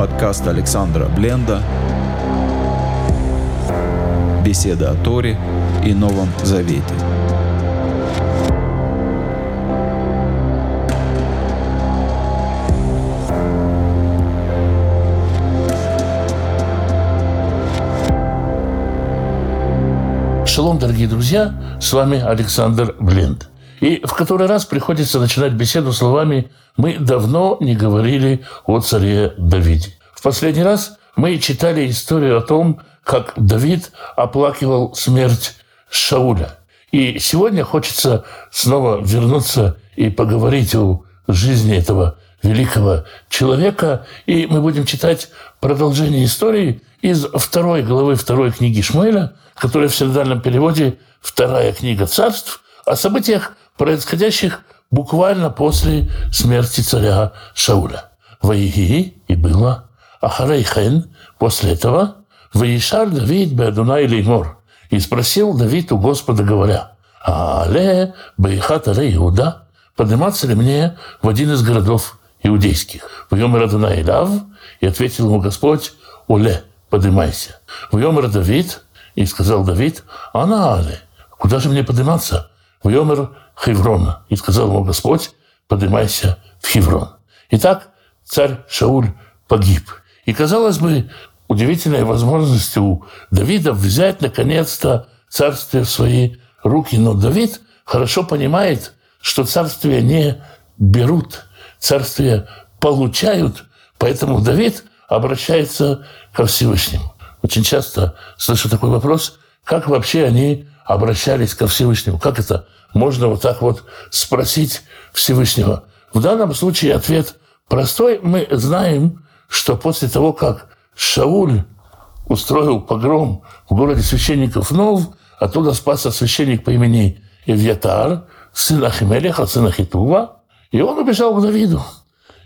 Подкаст Александра Бленда Беседа о Торе и Новом Завете. Шалом, дорогие друзья, с вами Александр Бленд. И в который раз приходится начинать беседу словами «Мы давно не говорили о царе Давиде». В последний раз мы читали историю о том, как Давид оплакивал смерть Шауля. И сегодня хочется снова вернуться и поговорить о жизни этого великого человека. И мы будем читать продолжение истории из второй главы второй книги Шмуэля, которая в синодальном переводе «Вторая книга царств», о событиях, происходящих буквально после смерти царя Шауля. Ваиги и было. Ахарейхен, после этого, Ваишар Давид Беадуна или Мор. И спросил Давид у Господа, говоря, «Але Баихат Аре Иуда, подниматься ли мне в один из городов иудейских?» В Йомер Адуна Илав, и ответил ему Господь, «Оле, поднимайся». В Йомер Давид, и сказал Давид, «Ана Але, куда же мне подниматься?» В Йомер Хеврона, и сказал ему Господь, «Поднимайся в Хеврон». Итак, царь Шауль погиб. И, казалось бы, удивительная возможность у Давида взять, наконец-то, царствие в свои руки. Но Давид хорошо понимает, что царствие не берут, царствие получают. Поэтому Давид обращается ко Всевышнему. Очень часто слышу такой вопрос, как вообще они обращались ко Всевышнему? Как это можно вот так вот спросить Всевышнего? В данном случае ответ простой. Мы знаем, что после того, как Шауль устроил погром в городе священников Нов, оттуда спасся священник по имени Евьятар, сын Ахимелеха, сын Ахитува, и он убежал к Давиду.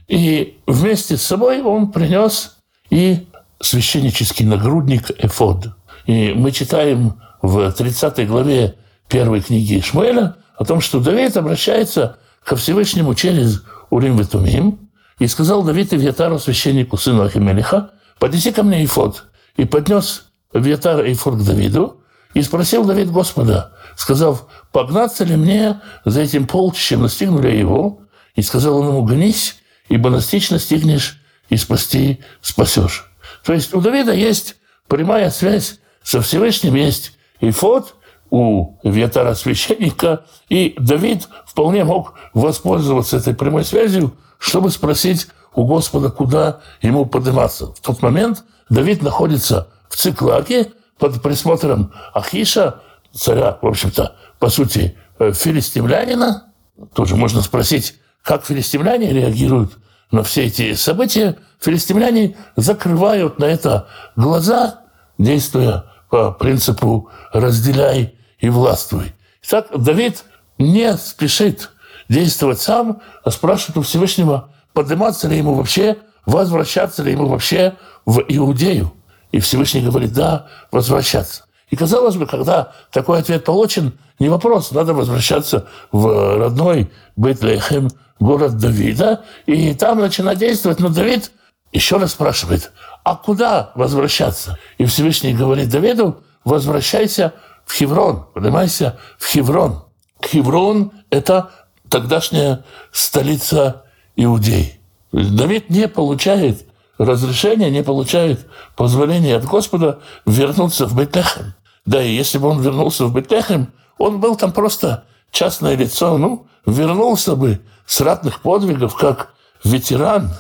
И вместе с собой он принес и священнический нагрудник Эфод. И мы читаем в 30 главе первой книги Ишмаэля о том, что Давид обращается ко Всевышнему через Урим Ветумим, и сказал Давид Ивьятару, священнику, сыну Ахимелиха, поднеси ко мне Ифот. И поднес Ивьятар Ифот к Давиду, и спросил Давид Господа, сказав, погнаться ли мне за этим полчищем, настигнули его? И сказал он ему, гонись, ибо настичь настигнешь, и спасти спасешь. То есть у Давида есть прямая связь со Всевышним, есть Ифот у Вьятара священника, и Давид вполне мог воспользоваться этой прямой связью, чтобы спросить у Господа, куда ему подниматься. В тот момент Давид находится в Циклаке под присмотром Ахиша, царя, в общем-то, по сути, э, филистимлянина. Тоже можно спросить, как филистимляне реагируют на все эти события. Филистимляне закрывают на это глаза, действуя по принципу «разделяй и властвуй». Итак, Давид не спешит действовать сам, а спрашивает у Всевышнего, подниматься ли ему вообще, возвращаться ли ему вообще в Иудею. И Всевышний говорит, да, возвращаться. И казалось бы, когда такой ответ получен, не вопрос, надо возвращаться в родной Бейтлехем, город Давида, и там начинать действовать. Но Давид еще раз спрашивает, а куда возвращаться? И Всевышний говорит Давиду, возвращайся в Хеврон, поднимайся в Хеврон. Хеврон – это тогдашняя столица Иудеи. Давид не получает разрешения, не получает позволения от Господа вернуться в Бетлехем. Да и если бы он вернулся в Бетлехем, он был там просто частное лицо, ну, вернулся бы с ратных подвигов, как ветеран,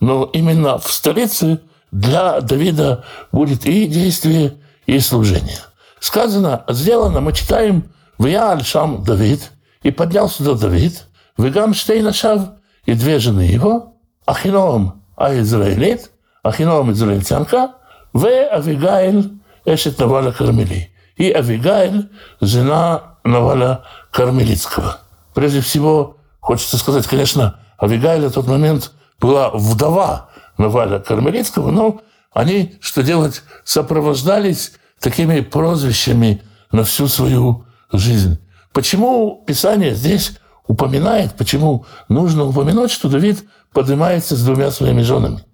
но именно в столице для Давида будет и действие, и служение. Сказано, сделано, мы читаем в Яаль-Шам Давид, и поднялся до Давид, Вегам Штейнашав, и две жены его, Ахином Аизраилит, Ахином израильтянка, в Авигаиль Эшет Наваля Кармели. И Авигаиль, жена Наваля Кармелицкого. Прежде всего, хочется сказать, конечно, Авигаиль в тот момент была вдова Наваля Кармелицкого, но они, что делать, сопровождались такими прозвищами на всю свою жизнь. Почему Писание здесь упоминает, почему нужно упомянуть, что Давид поднимается с двумя своими женами?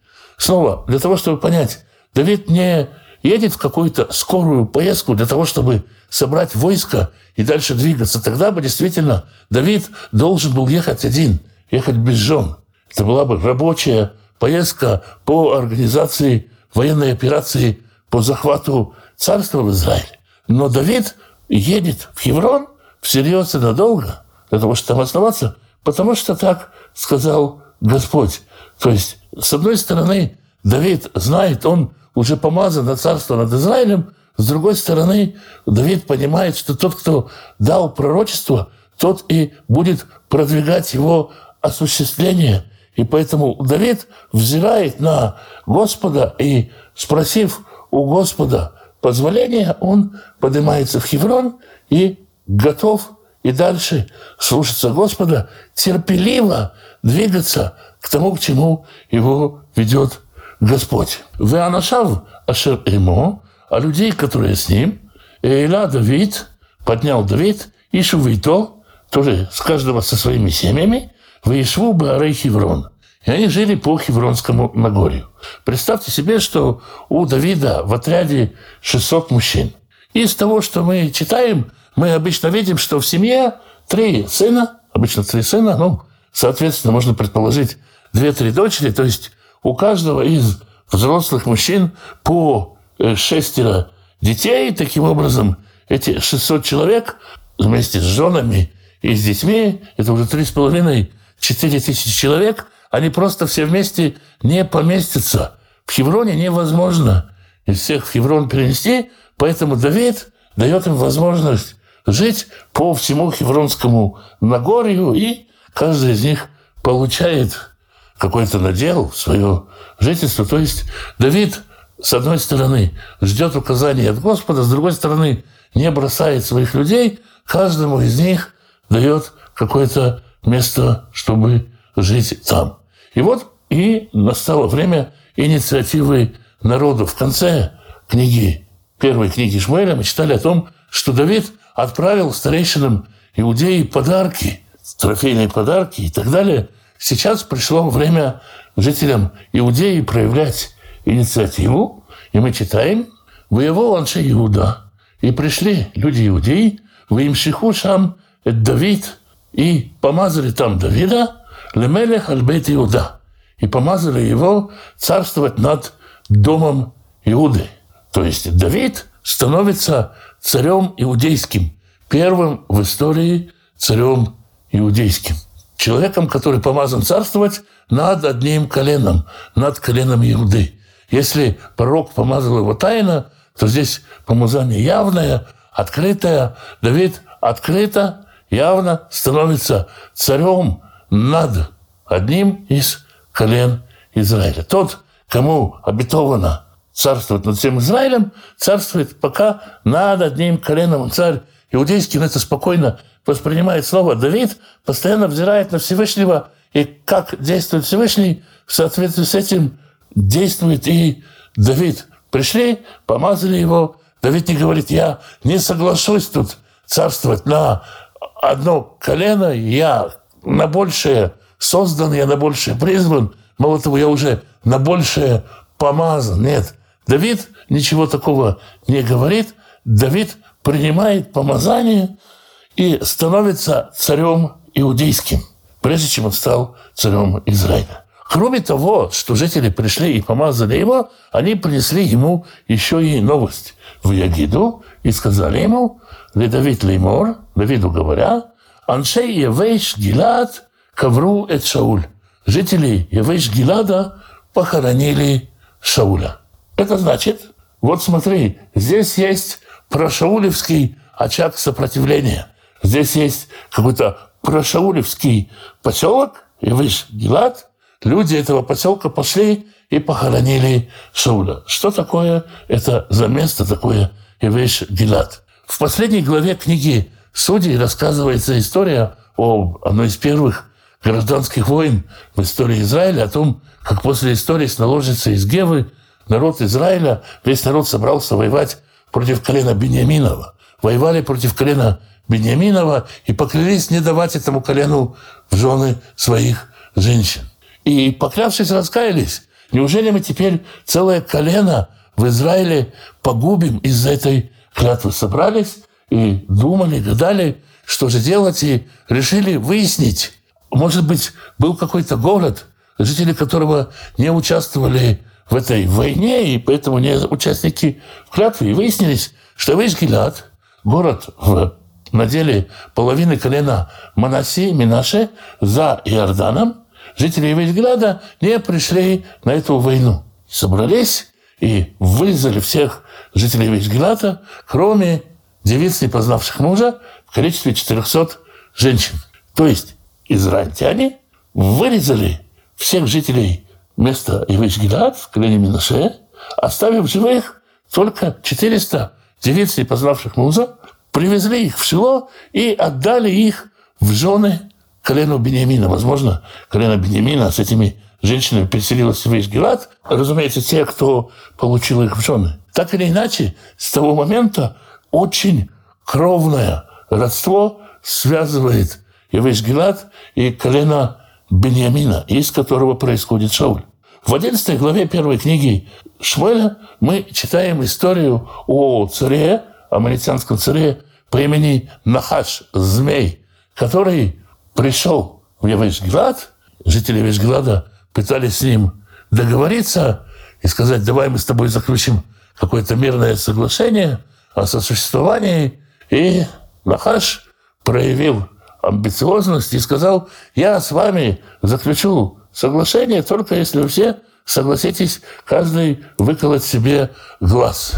снова, для того, чтобы понять, Давид не едет в какую-то скорую поездку для того, чтобы собрать войско и дальше двигаться. Тогда бы действительно Давид должен был ехать один, ехать без жен. Это была бы рабочая поездка по организации военной операции по захвату царства в Израиле. Но Давид едет в Хеврон всерьез и надолго для того, чтобы там оставаться, потому что так сказал Господь. То есть, с одной стороны, Давид знает, он уже помазан на царство над Израилем, с другой стороны, Давид понимает, что тот, кто дал пророчество, тот и будет продвигать его осуществление. И поэтому Давид взирает на Господа и, спросив у Господа позволения, он поднимается в Хеврон и готов и дальше слушаться Господа, терпеливо двигаться к тому, к чему его ведет Господь. Вы анашав ашер ему, а людей, которые с ним, Эйла Давид, поднял Давид, и Шувейто, тоже с каждого со своими семьями, Ваишву Баарей Хеврон. И они жили по Хевронскому Нагорью. Представьте себе, что у Давида в отряде 600 мужчин. Из того, что мы читаем, мы обычно видим, что в семье три сына, обычно три сына, ну, соответственно, можно предположить, две-три дочери, то есть у каждого из взрослых мужчин по э, шестеро детей. Таким образом, эти 600 человек вместе с женами и с детьми, это уже три с половиной, четыре тысячи человек, они просто все вместе не поместятся. В Хевроне невозможно из всех в Хеврон перенести, поэтому Давид дает им возможность жить по всему Хевронскому Нагорью, и каждый из них получает какой-то надел, свое жительство. То есть Давид, с одной стороны, ждет указаний от Господа, с другой стороны, не бросает своих людей, каждому из них дает какое-то место, чтобы жить там. И вот и настало время инициативы народу. В конце книги, первой книги Шмуэля мы читали о том, что Давид отправил старейшинам иудеи подарки, трофейные подарки и так далее – Сейчас пришло время жителям Иудеи проявлять инициативу, и мы читаем «Воевал Анше Иуда, и пришли люди Иудеи, в Имшиху Шам Давид, и помазали там Давида, Лемелех Альбет Иуда, и помазали его царствовать над домом Иуды. То есть Давид становится царем иудейским, первым в истории царем иудейским человеком, который помазан царствовать над одним коленом, над коленом Иуды. Если пророк помазал его тайно, то здесь помазание явное, открытое. Давид открыто, явно становится царем над одним из колен Израиля. Тот, кому обетовано царствовать над всем Израилем, царствует пока над одним коленом. Царь иудейский на это спокойно воспринимает слово Давид, постоянно взирает на Всевышнего, и как действует Всевышний, в соответствии с этим действует и Давид. Пришли, помазали его. Давид не говорит, я не соглашусь тут царствовать на одно колено, я на большее создан, я на большее призван. Мало того, я уже на большее помазан. Нет, Давид ничего такого не говорит. Давид принимает помазание – и становится царем иудейским, прежде чем он стал царем Израиля. Кроме того, что жители пришли и помазали его, они принесли ему еще и новость в Ягиду и сказали ему, «Ле Давид Леймор», Давиду говоря, «Аншей Евейш Гилад ковру эт Шауль». Жители Евейш Гилада похоронили Шауля. Это значит, вот смотри, здесь есть прошаулевский очаг сопротивления. Здесь есть какой-то прошаулевский поселок, Ивыш Гилад. Люди этого поселка пошли и похоронили Шауля. Что такое это за место такое Ивыш Гилад? В последней главе книги Судей рассказывается история о одной из первых гражданских войн в истории Израиля, о том, как после истории с наложницей из Гевы народ Израиля, весь народ собрался воевать против колена Бениаминова. Воевали против колена Бениаминова и поклялись не давать этому колену в жены своих женщин. И поклявшись, раскаялись Неужели мы теперь целое колено в Израиле погубим из-за этой клятвы? Собрались и думали, гадали, что же делать, и решили выяснить. Может быть, был какой-то город, жители которого не участвовали в этой войне, и поэтому не участники в. И выяснились, что весь Гилад, город в на деле половины колена Манаси, Минаше за Иорданом, жители Евейсграда не пришли на эту войну. Собрались и вырезали всех жителей Евейсграда, кроме девиц, не познавших мужа, в количестве 400 женщин. То есть израильтяне вырезали всех жителей места Ивиш-Гилад в колене Минаше, оставив живых только 400 девиц, не познавших мужа, привезли их в село и отдали их в жены колену Бениамина. Возможно, колено Бениамина с этими женщинами переселилось в Ивиш-Гилад. Разумеется, те, кто получил их в жены. Так или иначе, с того момента очень кровное родство связывает Ивиш-Гилад и колено Бениамина, из которого происходит Шауль. В 11 главе первой книги Шмуэля мы читаем историю о царе, амалитянском царе по имени Нахаш, змей, который пришел в Евешгилад, жители Евешгилада пытались с ним договориться и сказать, давай мы с тобой заключим какое-то мирное соглашение о сосуществовании. И Нахаш проявил амбициозность и сказал, я с вами заключу соглашение, только если вы все согласитесь каждый выколоть себе глаз.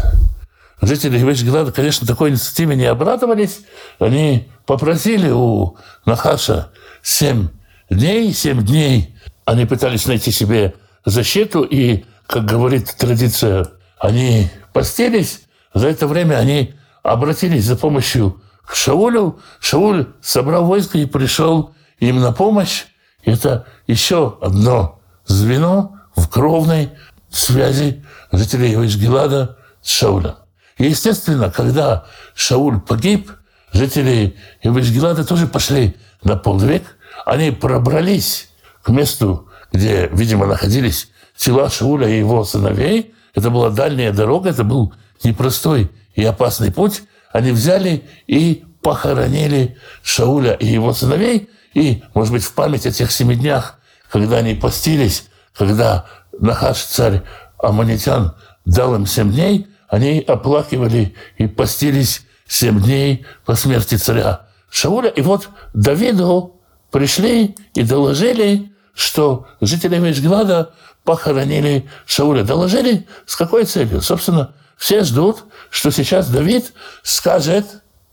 Жители Вешграда, конечно, такой инициативе не обрадовались. Они попросили у Нахаша семь дней, семь дней они пытались найти себе защиту, и, как говорит традиция, они постились. За это время они обратились за помощью к Шаулю. Шауль собрал войско и пришел им на помощь. Это еще одно звено в кровной связи жителей Гилада с Шаулем. И, естественно, когда Шауль погиб, жители Гилада тоже пошли на подвиг. Они пробрались к месту, где, видимо, находились тела Шауля и его сыновей. Это была дальняя дорога, это был непростой и опасный путь. Они взяли и похоронили Шауля и его сыновей. И, может быть, в память о тех семи днях, когда они постились, когда Нахаш, царь Аманитян, дал им семь дней, они оплакивали и постились семь дней по смерти царя Шауля. И вот Давиду пришли и доложили, что жители Мешглада похоронили Шауля. Доложили с какой целью? Собственно, все ждут, что сейчас Давид скажет,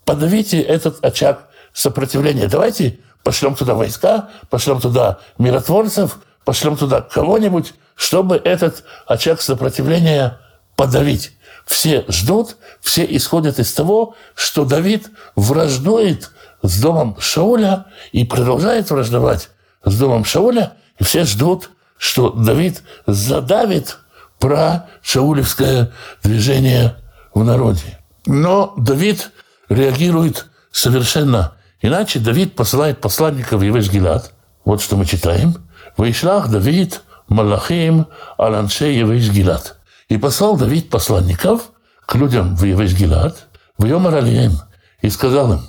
подавите этот очаг сопротивления. Давайте пошлем туда войска, пошлем туда миротворцев, пошлем туда кого-нибудь, чтобы этот очаг сопротивления подавить. Все ждут, все исходят из того, что Давид враждует с домом Шауля и продолжает враждовать с домом Шауля, и все ждут, что Давид задавит про шаулевское движение в народе. Но Давид реагирует совершенно иначе. Давид посылает посланников в Евеш-Гилад. Вот что мы читаем. «Вайшлах Давид Малахим Аланше Евеш-Гилад». И послал Давид посланников к людям в Евеш-Гилад, в Йомар и сказал им,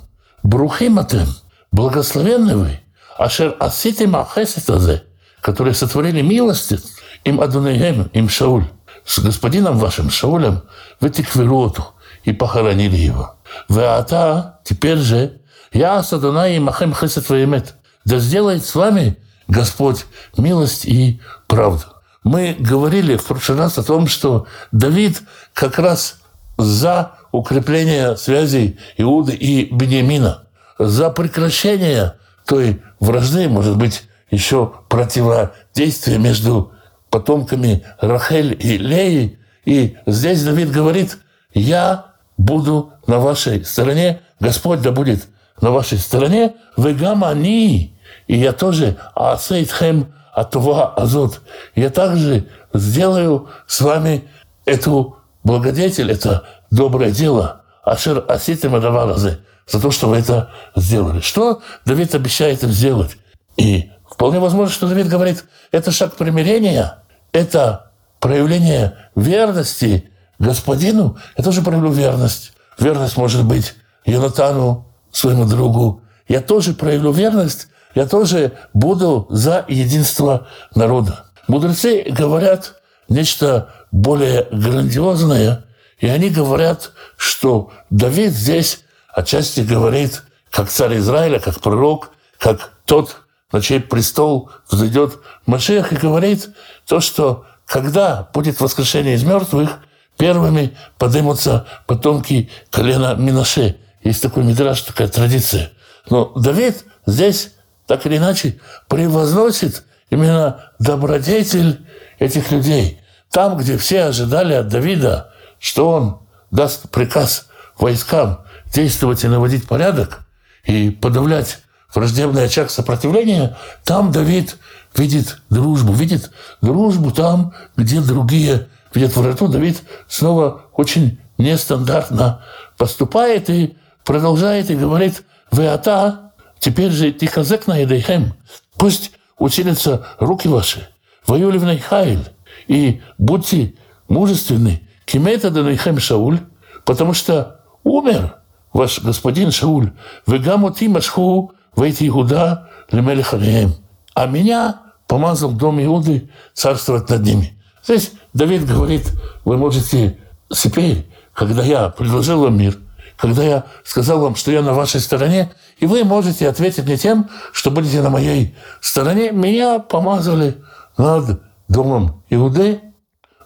«Брухим атем, благословенны вы, ашер аситим ахесетазе, которые сотворили милости им Адунеем, им Шауль, с господином вашим Шаулем, в Этиквероту, и похоронили его. Веата, теперь же, я садуна и махем хесет ваемет, да сделает с вами Господь милость и правду. Мы говорили в прошлый раз о том, что Давид как раз за укрепление связей Иуды и Бениамина, за прекращение той вражды, может быть, еще противодействие между потомками Рахель и Леи. И здесь Давид говорит, я буду на вашей стороне, Господь да будет на вашей стороне, вы гамани, и я тоже асейтхем атува азот. Я также сделаю с вами эту благодетель, это доброе дело, ашер аситим адаваразы, за то, что вы это сделали. Что Давид обещает им сделать? И вполне возможно, что Давид говорит, это шаг примирения. это проявление верности господину, это тоже проявлю верность. Верность может быть Йонатану, своему другу. Я тоже проявлю верность, я тоже буду за единство народа. Мудрецы говорят нечто более грандиозное, и они говорят, что Давид здесь отчасти говорит, как царь Израиля, как пророк, как тот, на чей престол взойдет Машех, и говорит то, что когда будет воскрешение из мертвых, первыми поднимутся потомки колена Минаше. Есть такой мидраж, такая традиция. Но Давид здесь так или иначе превозносит именно добродетель этих людей. Там, где все ожидали от Давида, что он даст приказ войскам действовать и наводить порядок, и подавлять враждебный очаг сопротивления, там Давид видит дружбу, видит дружбу там, где другие видят вражду. Давид снова очень нестандартно поступает и продолжает и говорит, «ועתה, теперь же תחזקנה ידיכם, пусть усилятся руки ваши, והיו לבני חיל, и будьте мужественны, כי מת אדניכם שאול, потому что умер господин Шауль, וגם אתי משחו בית יהודה למלך עליהם, а меня помазал дом Иуды царствовать над ними». Здесь Давид говорит, вы можете теперь, когда я предложил вам мир – когда я сказал вам, что я на вашей стороне, и вы можете ответить мне тем, что будете на моей стороне. Меня помазали над домом Иуды.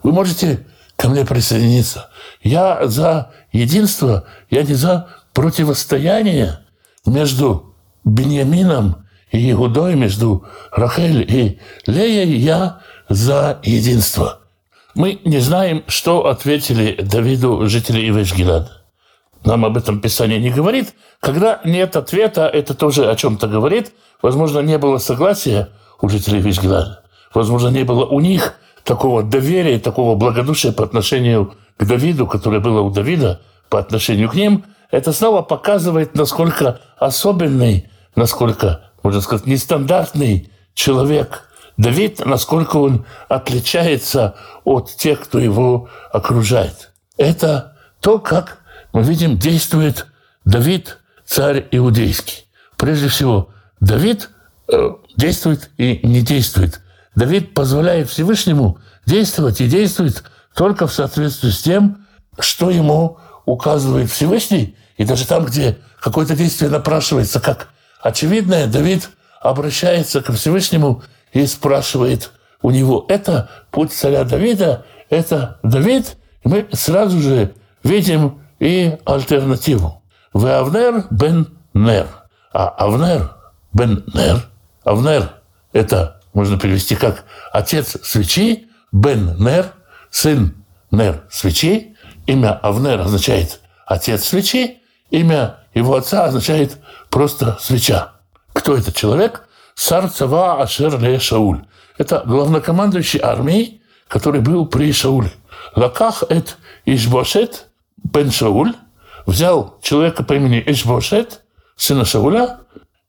Вы можете ко мне присоединиться. Я за единство, я не за противостояние между Беньямином и Иудой, между Рахель и Леей, я за единство. Мы не знаем, что ответили Давиду жители Ивешгилада. Нам об этом Писание не говорит. Когда нет ответа, это тоже о чем-то говорит. Возможно, не было согласия у жителей Вишгилада. Возможно, не было у них такого доверия, такого благодушия по отношению к Давиду, которое было у Давида по отношению к ним. Это снова показывает, насколько особенный, насколько, можно сказать, нестандартный человек Давид, насколько он отличается от тех, кто его окружает. Это то, как мы видим, действует Давид, царь иудейский. Прежде всего, Давид э, действует и не действует. Давид позволяет Всевышнему действовать и действует только в соответствии с тем, что ему указывает Всевышний. И даже там, где какое-то действие напрашивается как очевидное, Давид обращается к Всевышнему и спрашивает у него. Это путь царя Давида, это Давид. И мы сразу же видим и альтернативу. Вы Авнер бен Нер. А Авнер бен Нер. Авнер – это можно перевести как отец свечи, бен Нер, сын Нер свечи. Имя Авнер означает отец свечи, имя его отца означает просто свеча. Кто этот человек? Сарцева Ашер Ле Шауль. Это главнокомандующий армией, который был при Шауле. Лаках эт Ишбошет бен Шауль взял человека по имени Ишбошет, сына Шауля.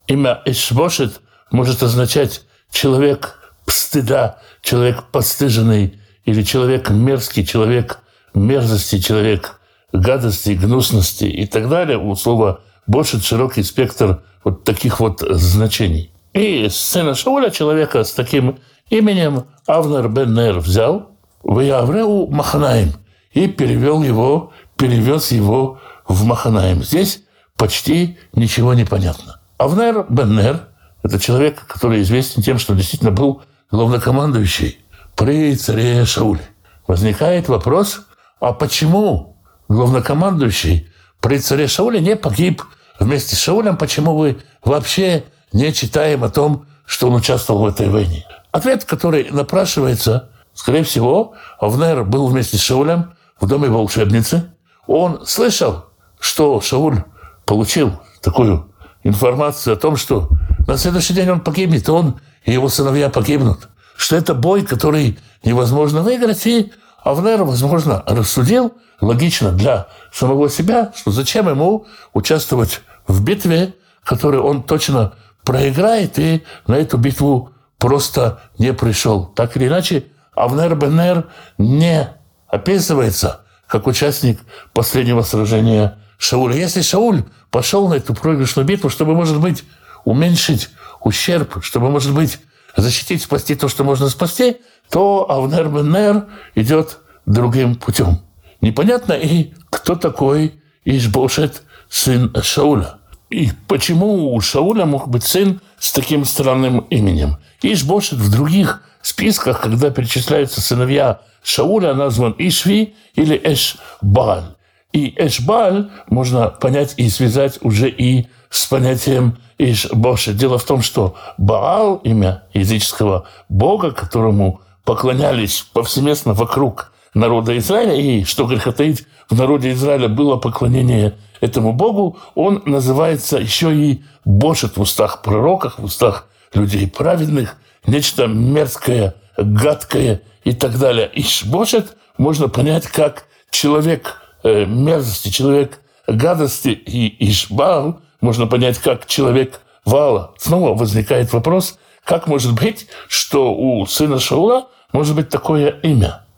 Имя Ишбошет может означать человек стыда, человек подстыженный, или человек мерзкий, человек мерзости, человек гадости, гнусности и так далее. У слова «бошет» широкий спектр вот таких вот значений. И сына Шауля, человека с таким именем, Авнер бен Нер взял, в Явреу Маханаим, и перевел его перевез его в Маханаим. Здесь почти ничего не понятно. Авнер Беннер – это человек, который известен тем, что действительно был главнокомандующий при царе Шауле. Возникает вопрос, а почему главнокомандующий при царе Шауле не погиб вместе с Шаулем? Почему вы вообще не читаем о том, что он участвовал в этой войне? Ответ, который напрашивается, скорее всего, Авнер был вместе с Шаулем в доме волшебницы – он слышал, что Шауль получил такую информацию о том, что на следующий день он погибнет, он и его сыновья погибнут. Что это бой, который невозможно выиграть, и Авнер, возможно, рассудил логично для самого себя, что зачем ему участвовать в битве, которую он точно проиграет, и на эту битву просто не пришел. Так или иначе, Авнер Бенер не описывается как участник последнего сражения Шауля. Если Шауль пошел на эту проигрышную битву, чтобы, может быть, уменьшить ущерб, чтобы, может быть, защитить, спасти то, что можно спасти, то Авнер Бенер идет другим путем. Непонятно и кто такой Ишбошет, сын Шауля. И почему у Шауля мог быть сын с таким странным именем? Ишбошет в других списках, когда перечисляются сыновья Шауля, назван Ишви или Эшбаль. И Эшбаль можно понять и связать уже и с понятием Ишбошет. Дело в том, что Баал, имя языческого бога, которому поклонялись повсеместно вокруг народа Израиля, и, что греха таить, в народе Израиля было поклонение этому Богу, он называется еще и Бошет в устах пророков, в устах людей праведных, нечто мерзкое, гадкое и так далее. И Бошет можно понять как человек э, мерзости, человек гадости, и Ишбал можно понять как человек вала. Снова возникает вопрос, как может быть, что у сына Шаула может быть такое имя –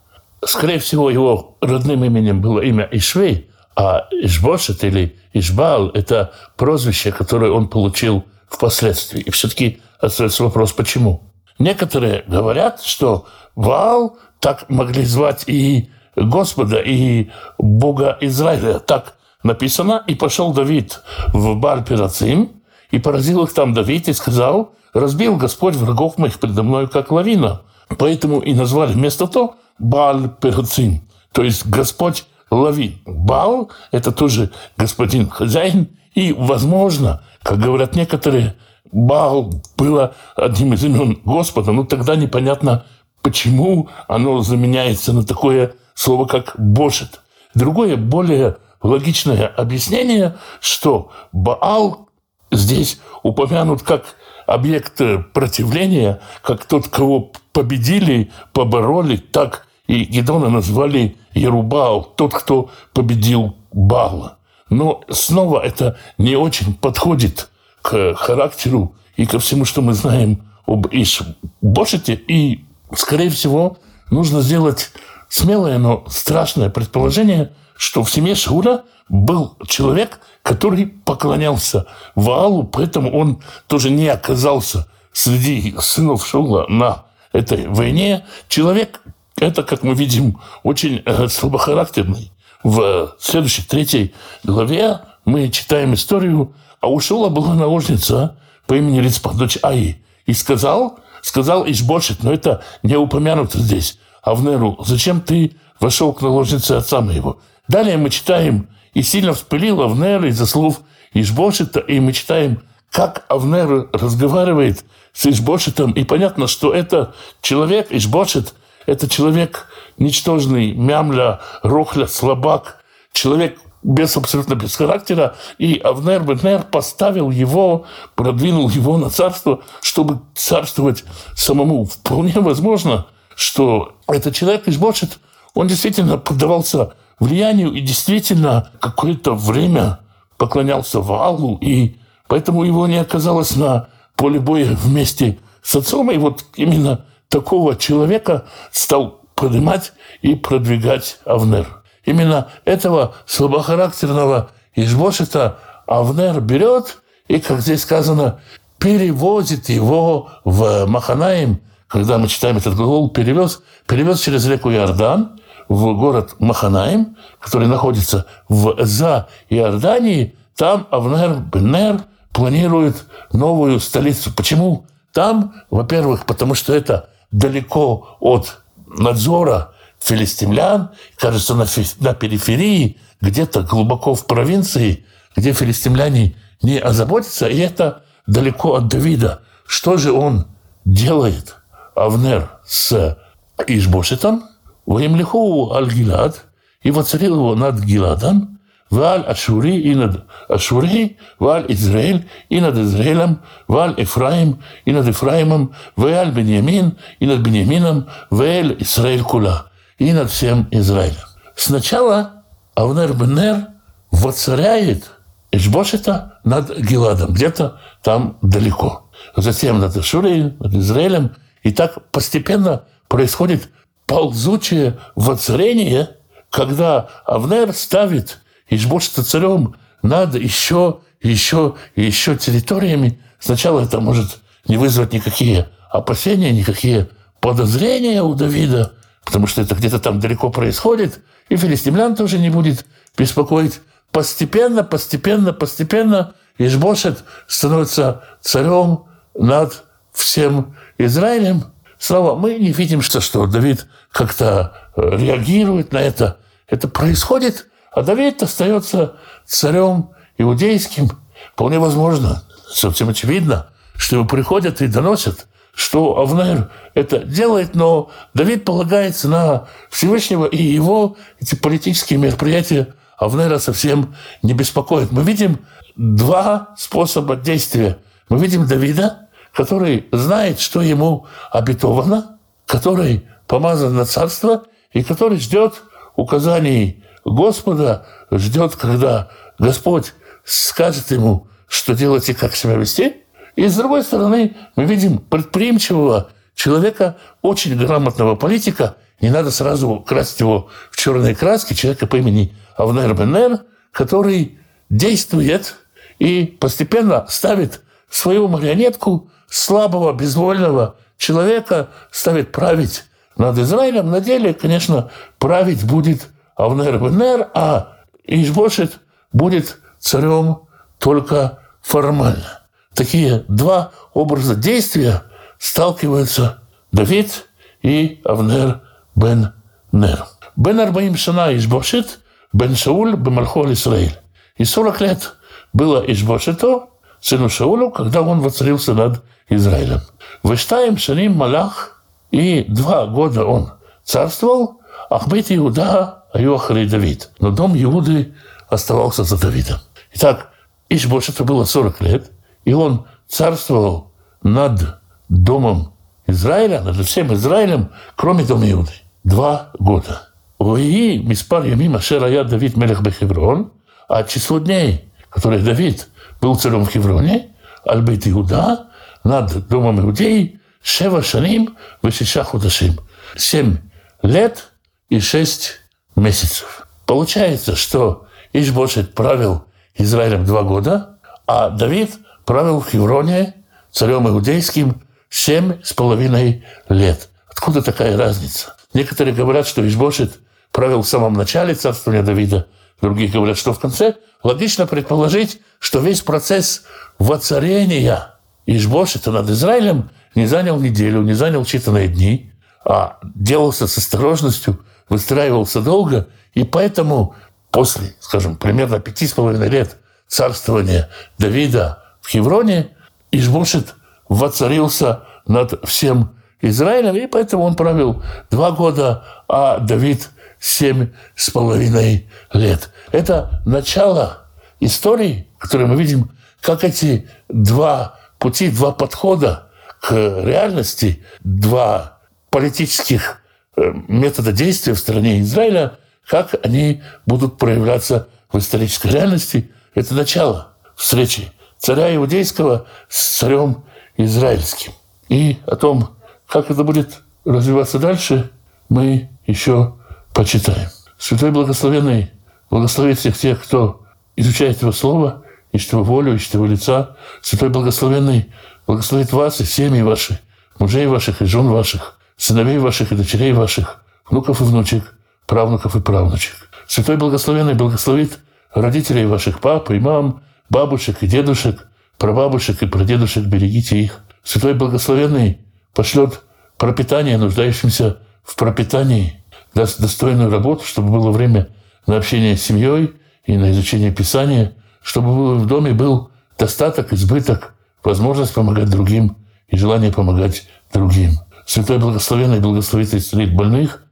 Скорее всего, его родным именем было имя Ишвей, а Ишбошет или Ишбал – это прозвище, которое он получил впоследствии. И все-таки остается вопрос, почему? Некоторые говорят, что Ваал так могли звать и Господа, и Бога Израиля. Так написано. И пошел Давид в Баль-Пирацим, и поразил их там Давид, и сказал, разбил Господь врагов моих предо мною, как лавина. Поэтому и назвали вместо того Баал Перцин, то есть Господь Лавин. Баал – это тоже господин хозяин, и, возможно, как говорят некоторые, Баал было одним из имен Господа, но тогда непонятно, почему оно заменяется на такое слово, как «бошет». Другое, более логичное объяснение, что Баал здесь упомянут как объект противления, как тот, кого победили, побороли, так и Гедона назвали Ерубал, тот, кто победил Бала. Но снова это не очень подходит к характеру и ко всему, что мы знаем об Ишбошете. И, скорее всего, нужно сделать смелое, но страшное предположение, что в семье Шауля был человек, который поклонялся Ваалу, поэтому он тоже не оказался среди сынов Шаула на этой войне. Человек, это, как мы видим, очень э, слабохарактерный. В следующей, третьей главе мы читаем историю, а у Шула была наложница по имени Рицпа, дочь Аи. И сказал, сказал Ишбошет, но это не упомянуто здесь, Авнеру, зачем ты вошел к наложнице отца моего? Далее мы читаем, и сильно вспылил Авнер из-за слов Ишбошета, и мы читаем, как Авнер разговаривает с Ишбошетом, и понятно, что это человек, Ишбошет, это человек ничтожный, мямля, рохля, слабак, человек без абсолютно без характера, и Авнер Бенер поставил его, продвинул его на царство, чтобы царствовать самому. Вполне возможно, что этот человек из Бочет, он действительно поддавался влиянию и действительно какое-то время поклонялся Валу, и поэтому его не оказалось на поле боя вместе с отцом. И вот именно такого человека стал поднимать и продвигать Авнер. Именно этого слабохарактерного Ишбошета Авнер берет и, как здесь сказано, перевозит его в Маханаим, когда мы читаем этот глагол, перевез, перевез через реку Иордан в город Маханаим, который находится в, за Иорданией. Там Авнер Бенер планирует новую столицу. Почему? Там, во-первых, потому что это далеко от надзора филистимлян, кажется, на, на периферии, где-то глубоко в провинции, где филистимляне не озаботятся, и это далеко от Давида. Что же он делает, Авнер с Ишбошетом, Ваемлихову Аль-Гилад, и воцарил его над Гиладом, Валь Ашури и над Ашури, Валь Израиль и над Израилем, Валь Ифраим и над Ифраимом, Валь Беньямин и над Беньямином, Валь Израиль Кула и над всем Израилем. Сначала Авнер Бенер воцаряет Эшбошета над Гиладом, где-то там далеко. Затем над Ашури, над Израилем – и так постепенно происходит ползучее воцарение, когда Авнер ставит Ишбошта царем над еще, еще еще территориями. Сначала это может не вызвать никакие опасения, никакие подозрения у Давида, потому что это где-то там далеко происходит, и филистимлян тоже не будет беспокоить. Постепенно, постепенно, постепенно Ишбошет становится царем над всем Израилем. Снова мы не видим, что, что Давид как-то э, реагирует на это. Это происходит, а Давид остается царем иудейским. Вполне возможно, совсем очевидно, что ему приходят и доносят, что Авнер это делает, но Давид полагается на Всевышнего, и его эти политические мероприятия Авнера совсем не беспокоят. Мы видим два способа действия. Мы видим Давида, который знает, что ему обетовано, который помазан на царство и который ждет указаний Господа, ждет, когда Господь скажет ему, что делать и как себя вести. И с другой стороны, мы видим предприимчивого человека, очень грамотного политика. Не надо сразу красить его в черные краски. Человека по имени Авнер Бенер, который действует и постепенно ставит свою марионетку слабого, безвольного человека, ставит править над Израилем. На деле, конечно, править будет Авнер Бенер, а Ишбошет будет царем только формально. Такие два образа действия сталкиваются Давид и Авнер бен Нер. Бен Арбаим Шана Ишбошет, бен Шауль бен Исраиль. И 40 лет было Ишбошету, сыну Шаулю, когда он воцарился над Израилем. Выштаем Шаним Малах, и два года он царствовал, Ахбет Иуда, Аюахар и Давид. Но дом Иуды оставался за Давидом. Итак, Ишбошету было 40 лет, и он царствовал над домом Израиля, над всем Израилем, кроме дома Иуды. Два года. Вои миспар ямим ашер ая Давид мелех бехеврон, а число дней, которые Давид был царем в Хевроне, Альбейт Иуда, над домом Иудеи, Шева Шаним, Вешиша Худашим. Семь лет и шесть месяцев. Получается, что Ишбошет правил Израилем два года, а Давид правил в Хевроне царем иудейским семь с половиной лет. Откуда такая разница? Некоторые говорят, что Ишбошет правил в самом начале царствования Давида, другие говорят, что в конце. Логично предположить, что весь процесс воцарения Ишбошета над Израилем не занял неделю, не занял считанные дни, а делался с осторожностью, выстраивался долго, и поэтому после, скажем, примерно пяти с половиной лет царствования Давида в Хевроне, Ишбошет воцарился над всем Израилем, и поэтому он правил два года, а Давид семь с половиной лет. Это начало истории, которую мы видим, как эти два пути, два подхода к реальности, два политических э, метода действия в стране Израиля, как они будут проявляться в исторической реальности. Это начало встречи царя иудейского с царем израильским. И о том, как это будет развиваться дальше, мы еще почитаем. Святой Благословенный благословит всех тех, кто изучает Его Слово, ищет Его волю, ищет Его лица. Святой Благословенный благословит вас и семьи ваши, мужей ваших и жен ваших, сыновей ваших и дочерей ваших, внуков и внучек, правнуков и правнучек. Святой Благословенный благословит родителей ваших, пап и мам, бабушек и дедушек, прабабушек и прадедушек, берегите их. Святой Благословенный пошлет пропитание нуждающимся в пропитании, даст достойную работу, чтобы было время на общение с семьей и на изучение Писания, чтобы в доме был достаток, избыток, возможность помогать другим и желание помогать другим. Святой Благословенный благословит исцелить больных,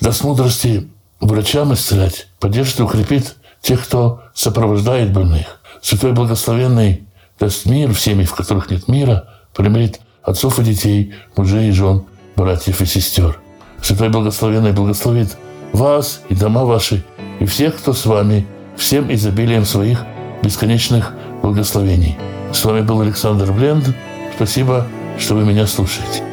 даст мудрости врачам исцелять, поддержит и укрепит тех, кто сопровождает больных. Святой Благословенный даст мир в семьях, в которых нет мира, примирит отцов и детей, мужей и жен, братьев и сестер. Святой Благословенный благословит вас и дома ваши, и всех, кто с вами, всем изобилием своих бесконечных благословений. С вами был Александр Бленд. Спасибо, что вы меня слушаете.